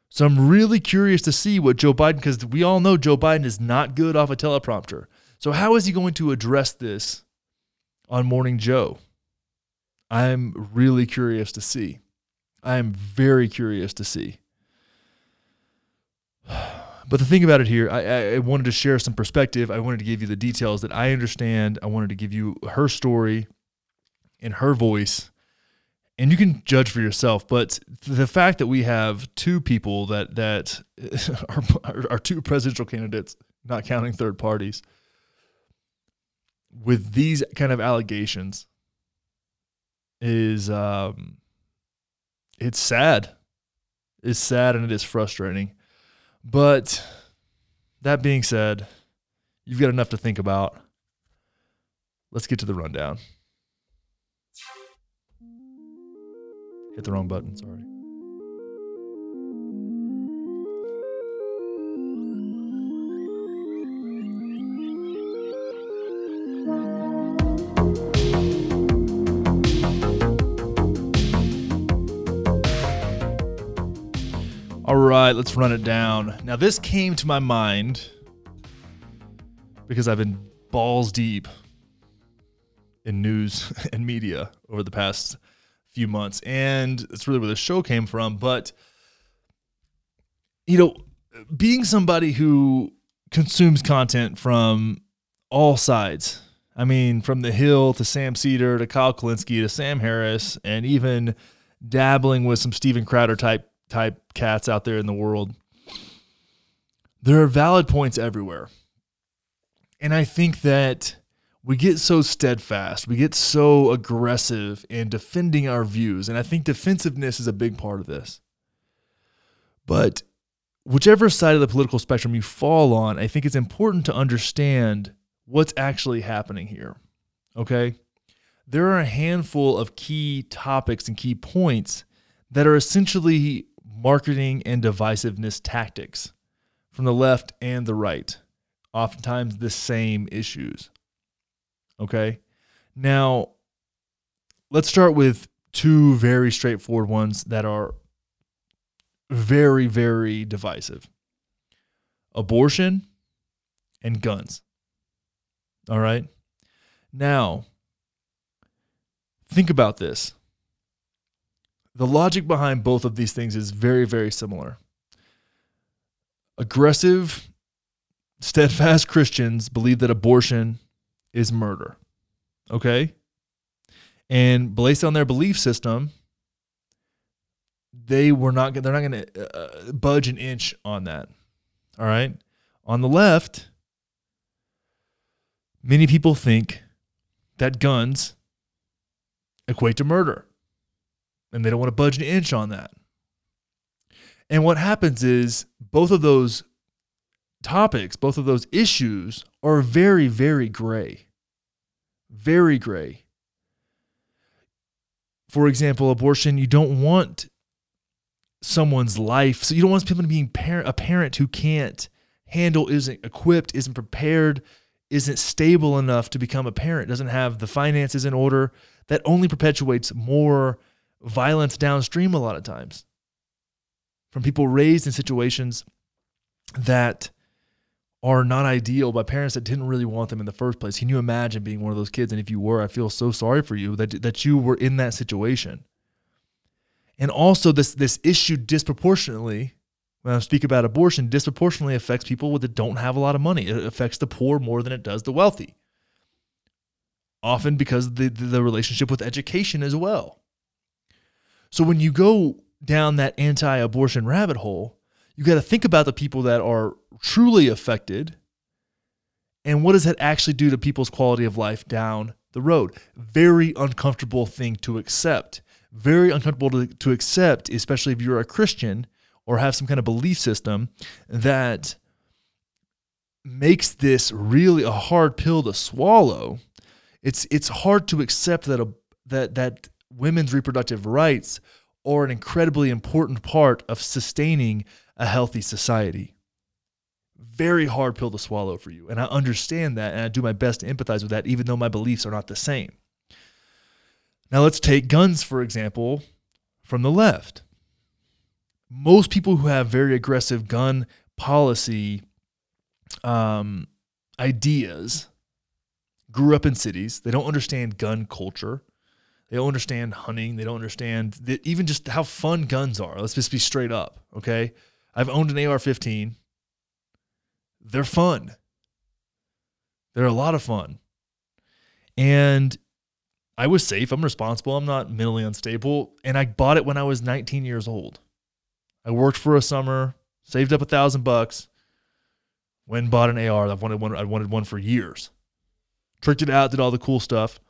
So I'm really curious to see what Joe Biden, because we all know Joe Biden is not good off a teleprompter. So how is he going to address this on Morning Joe? I'm really curious to see. I am very curious to see. But the thing about it here, I, I wanted to share some perspective. I wanted to give you the details that I understand. I wanted to give you her story in her voice. And you can judge for yourself. But the fact that we have two people that that are, are two presidential candidates, not counting third parties, with these kind of allegations is um, it's sad. It's sad and it is frustrating. But that being said, you've got enough to think about. Let's get to the rundown. Hit the wrong button, sorry. All right, let's run it down. Now, this came to my mind because I've been balls deep in news and media over the past few months. And it's really where the show came from. But, you know, being somebody who consumes content from all sides, I mean, from The Hill to Sam Seder to Kyle Kulinski to Sam Harris, and even dabbling with some Steven Crowder type type cats out there in the world. There are valid points everywhere. And I think that we get so steadfast, we get so aggressive in defending our views. And I think defensiveness is a big part of this. But whichever side of the political spectrum you fall on, I think it's important to understand what's actually happening here. Okay? There are a handful of key topics and key points that are essentially marketing and divisiveness tactics from the left and the right, oftentimes the same issues. Okay. Now, let's start with two very straightforward ones that are very, very divisive abortion and guns. All right. Now, think about this the logic behind both of these things is very, very similar. Aggressive, steadfast Christians believe that abortion is murder. Okay? And based on their belief system, they were not they're not going to uh, budge an inch on that. All right? On the left, many people think that guns equate to murder. And they don't want to budge an inch on that. And what happens is both of those topics, both of those issues are very, very gray. Very gray. For example, abortion, you don't want someone's life. So you don't want people to be a parent who can't handle, isn't equipped, isn't prepared, isn't stable enough to become a parent, doesn't have the finances in order. That only perpetuates more violence downstream a lot of times from people raised in situations that are not ideal by parents that didn't really want them in the first place. Can you imagine being one of those kids? And if you were, I feel so sorry for you that, that you were in that situation. And also this this issue disproportionately, when I speak about abortion, disproportionately affects people that don't have a lot of money. It affects the poor more than it does the wealthy. Often because the, the relationship with education as well. So when you go down that anti-abortion rabbit hole, you got to think about the people that are truly affected and what does that actually do to people's quality of life down the road? Very uncomfortable thing to accept. Very uncomfortable to, to accept, especially if you're a Christian or have some kind of belief system that makes this really a hard pill to swallow. It's it's hard to accept that a, that that women's reproductive rights are an incredibly important part of sustaining a healthy society. Very hard pill to swallow for you. And I understand that and I do my best to empathize with that, even though my beliefs are not the same. Now, let's take guns, for example, from the left. Most people who have very aggressive gun policy um, ideas grew up in cities. They don't understand gun culture. They don't understand hunting. They don't understand the, even just how fun guns are. Let's just be straight up, okay? I've owned an AR 15. They're fun. They're a lot of fun. And I was safe. I'm responsible. I'm not mentally unstable. And I bought it when I was 19 years old. I worked for a summer, saved up a thousand bucks, went and bought an AR. I've wanted one. I wanted one for years. Tricked it out, did all the cool stuff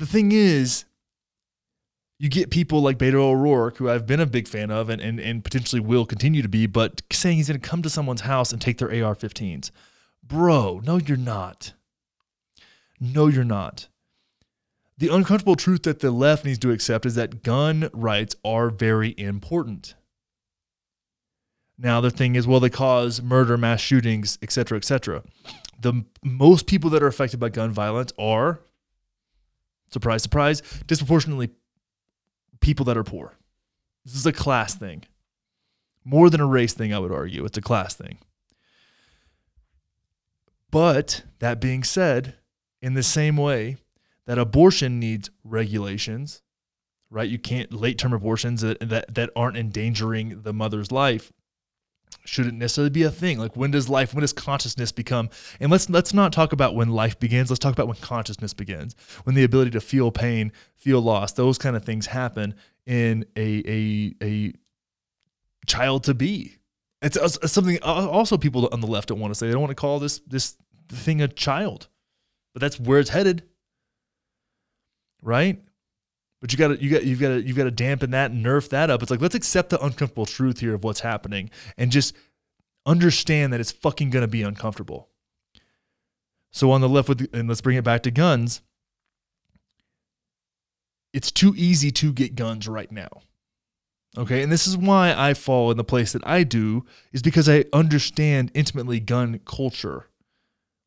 the thing is, you get people like Beto O'Rourke, who I've been a big fan of and, and, and potentially will continue to be, but saying he's going to come to someone's house and take their AR 15s. Bro, no, you're not. No, you're not. The uncomfortable truth that the left needs to accept is that gun rights are very important. Now, the thing is, well, they cause murder, mass shootings, etc., etc. The most people that are affected by gun violence are surprise, surprise, disproportionately people that are poor. This is a class thing. More than a race thing, I would argue. It's a class thing. But that being said, in the same way that abortion needs regulations, right? You can't late term abortions that, that, that aren't endangering the mother's life shouldn't necessarily be a thing. Like when does life, when does consciousness become? And let's let's not talk about when life begins. Let's talk about when consciousness begins. When the ability to feel pain, feel loss, those kind of things happen in a a a child to be. It's, it's something also people on the left don't want to say. They don't want to call this this thing a child, but that's where it's headed. Right? But you got to you got you've got to you've got to dampen that and nerf that up. It's like let's accept the uncomfortable truth here of what's happening and just understand that it's fucking going to be uncomfortable. So on the left with and let's bring it back to guns. It's too easy to get guns right now. Okay? And this is why I fall in the place that I do is because I understand intimately gun culture.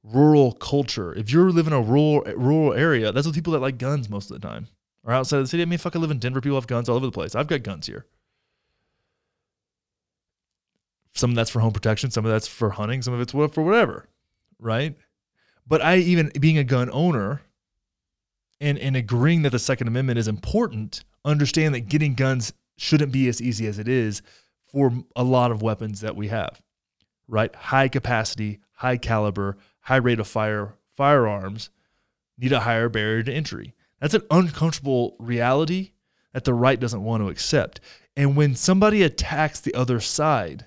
Rural culture. If you're living in a rural rural area, that's what people that like guns most of the time or outside of the city. I mean, fuck, I live in Denver. People have guns all over the place. I've got guns here. Some of that's for home protection, some of that's for hunting, some of it's for whatever, right? But I, even being a gun owner and, and agreeing that the Second Amendment is important, understand that getting guns shouldn't be as easy as it is for a lot of weapons that we have, right? High capacity, high caliber, high rate of fire firearms need a higher barrier to entry. That's an uncomfortable reality that the right doesn't want to accept. And when somebody attacks the other side,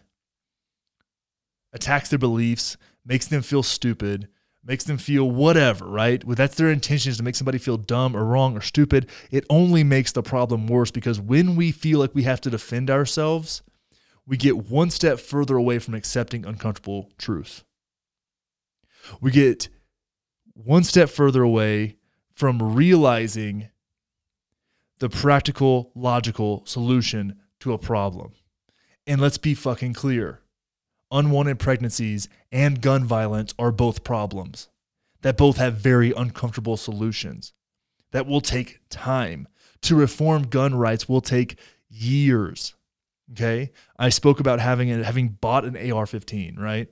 attacks their beliefs, makes them feel stupid, makes them feel whatever, right? Well, that's their intention is to make somebody feel dumb or wrong or stupid. It only makes the problem worse because when we feel like we have to defend ourselves, we get one step further away from accepting uncomfortable truth. We get one step further away from realizing the practical, logical solution to a problem. And let's be fucking clear unwanted pregnancies and gun violence are both problems that both have very uncomfortable solutions that will take time. To reform gun rights will take years. Okay. I spoke about having a, having bought an AR 15, right?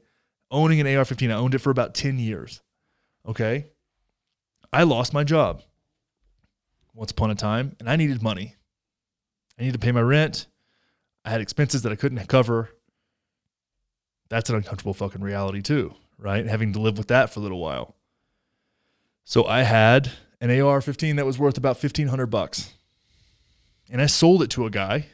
Owning an AR 15. I owned it for about 10 years. Okay. I lost my job once upon a time and I needed money. I needed to pay my rent. I had expenses that I couldn't cover. That's an uncomfortable fucking reality too, right? Having to live with that for a little while. So I had an AR-15 that was worth about 1500 bucks. And I sold it to a guy.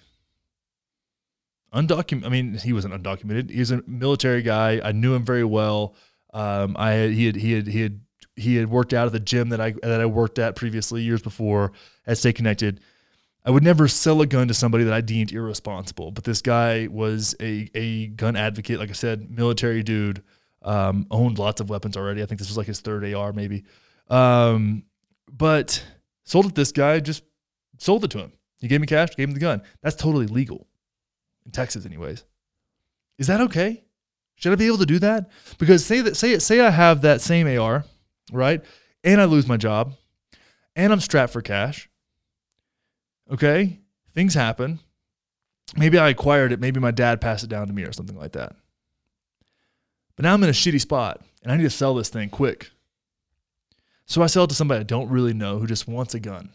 Undocumented. I mean, he wasn't undocumented. He's a military guy. I knew him very well. Um, I had, he had he had he had he had worked out at the gym that I that I worked at previously years before at Stay Connected. I would never sell a gun to somebody that I deemed irresponsible, but this guy was a a gun advocate. Like I said, military dude, um, owned lots of weapons already. I think this was like his third AR, maybe. Um, but sold it this guy, just sold it to him. He gave me cash, gave him the gun. That's totally legal in Texas, anyways. Is that okay? Should I be able to do that? Because say that say say I have that same AR, right? And I lose my job, and I'm strapped for cash Okay. Things happen. Maybe I acquired it. Maybe my dad passed it down to me or something like that. But now I'm in a shitty spot and I need to sell this thing quick. So I sell it to somebody I don't really know who just wants a gun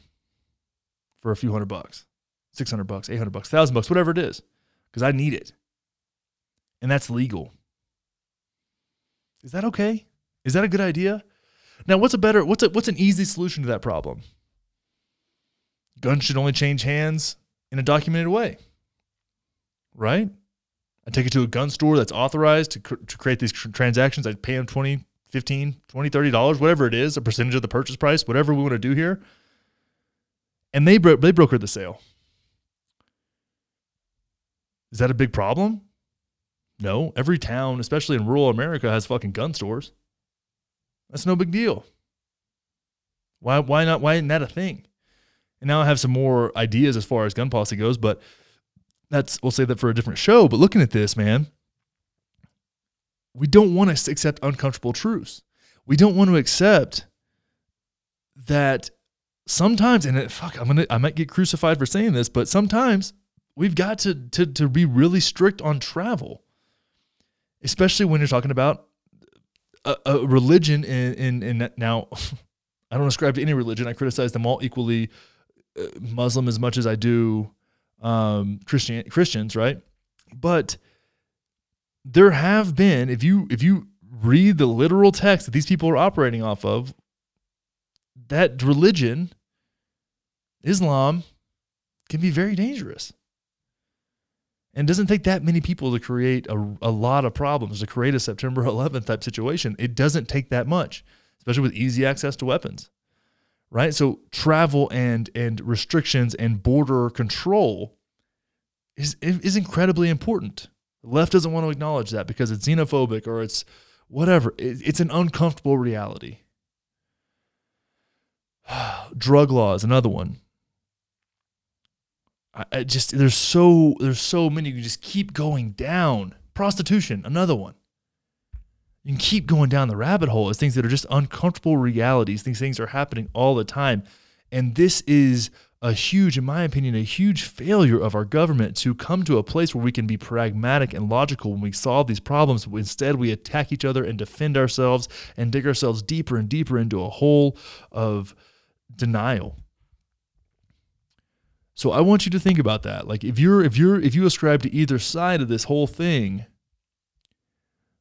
for a few hundred bucks, 600 bucks, 800 bucks, 1000 bucks, whatever it is, because I need it. And that's legal. Is that okay? Is that a good idea? Now, what's a better, what's a, what's an easy solution to that problem? guns should only change hands in a documented way. Right? I take it to a gun store that's authorized to, cr- to create these tr- transactions. I pay them 20, 15, 20, 30 dollars, whatever it is, a percentage of the purchase price, whatever we want to do here. And they bro- they brokered the sale. Is that a big problem? No. Every town, especially in rural America, has fucking gun stores. That's no big deal. Why why not why isn't that a thing? And now I have some more ideas as far as gun policy goes, but that's we'll say that for a different show. But looking at this, man, we don't want to accept uncomfortable truths. We don't want to accept that sometimes, and it, fuck, I'm gonna I might get crucified for saying this, but sometimes we've got to to to be really strict on travel, especially when you're talking about a, a religion. And in, in now, I don't ascribe to any religion. I criticize them all equally Muslim as much as I do um, Christian Christians, right? But there have been, if you if you read the literal text that these people are operating off of, that religion, Islam, can be very dangerous. And it doesn't take that many people to create a, a lot of problems, to create a September 11th type situation. It doesn't take that much, especially with easy access to weapons right? So travel and and restrictions and border control is is incredibly important. The left doesn't want to acknowledge that because it's xenophobic or it's whatever. it's an uncomfortable reality. Drug laws, another one. I, I just there's so there's so many. You just keep going down. Prostitution, another one you can keep going down the rabbit hole as things that are just uncomfortable realities. These things are happening all the time. And this is a huge, in my opinion, a huge failure of our government to come to a place where we can be pragmatic and logical when we solve these problems. Instead, we attack each other and defend ourselves and dig ourselves deeper and deeper into a hole of denial. So I want you to think about that. Like if you're if you're if you ascribe to either side of this whole thing,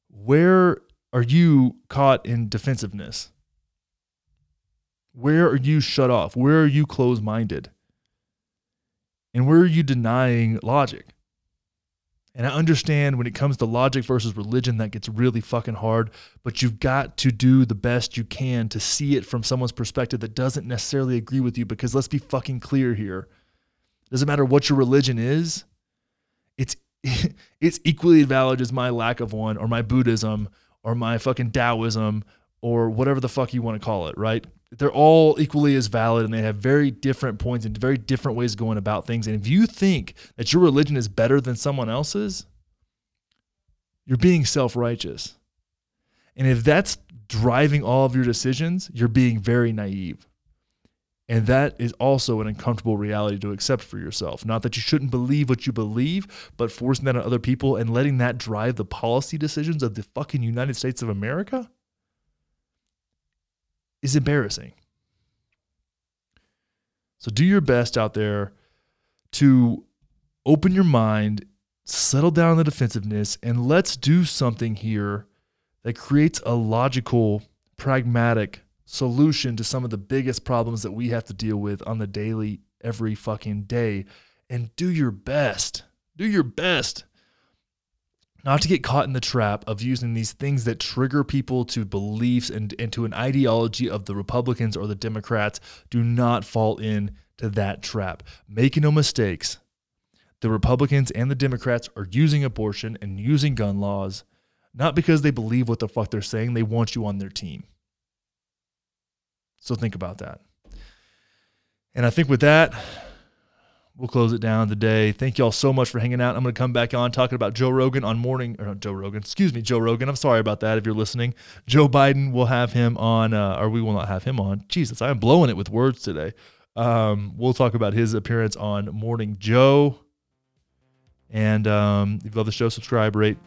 where are you caught in defensiveness? Where are you shut off? Where are you closed minded? And where are you denying logic? And I understand when it comes to logic versus religion, that gets really fucking hard, but you've got to do the best you can to see it from someone's perspective that doesn't necessarily agree with you. Because let's be fucking clear here. Doesn't matter what your religion is, it's it's equally valid as my lack of one or my Buddhism or my fucking Taoism or whatever the fuck you want to call it, right? They're all equally as valid and they have very different points and very different ways of going about things. And if you think that your religion is better than someone else's, you're being self righteous. And if that's driving all of your decisions, you're being very naive. And that is also an uncomfortable reality to accept for yourself. Not that you shouldn't believe what you believe, but forcing that on other people and letting that drive the policy decisions of the fucking United States of America is embarrassing. So do your best out there to open your mind, settle down the defensiveness, and let's do something here that creates a logical, pragmatic solution to some of the biggest problems that we have to deal with on the daily, every fucking day. And do your best. Do your best not to get caught in the trap of using these things that trigger people to beliefs and, and to an ideology of the Republicans or the Democrats. Do not fall in to that trap. Make no mistakes. The Republicans and the Democrats are using abortion and using gun laws not because they believe what the fuck they're saying, they want you on their team. So think about that. And I think with that, we'll close it down today. Thank you all so much for hanging out. I'm going to come back on talking about Joe Rogan on morning, or not Joe Rogan, excuse me, Joe Rogan. I'm sorry about that if you're listening. Joe Biden will have him on, uh, or we will not have him on. Jesus, I am blowing it with words today. Um, we'll talk about his appearance on Morning Joe. And um, if you love the show, subscribe, rate,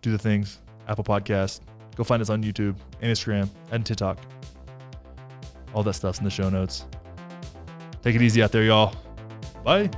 do the things. Apple Podcast. Go find us on YouTube and Instagram and TikTok. All that stuff's in the show notes. Take it easy out there, y'all. Bye.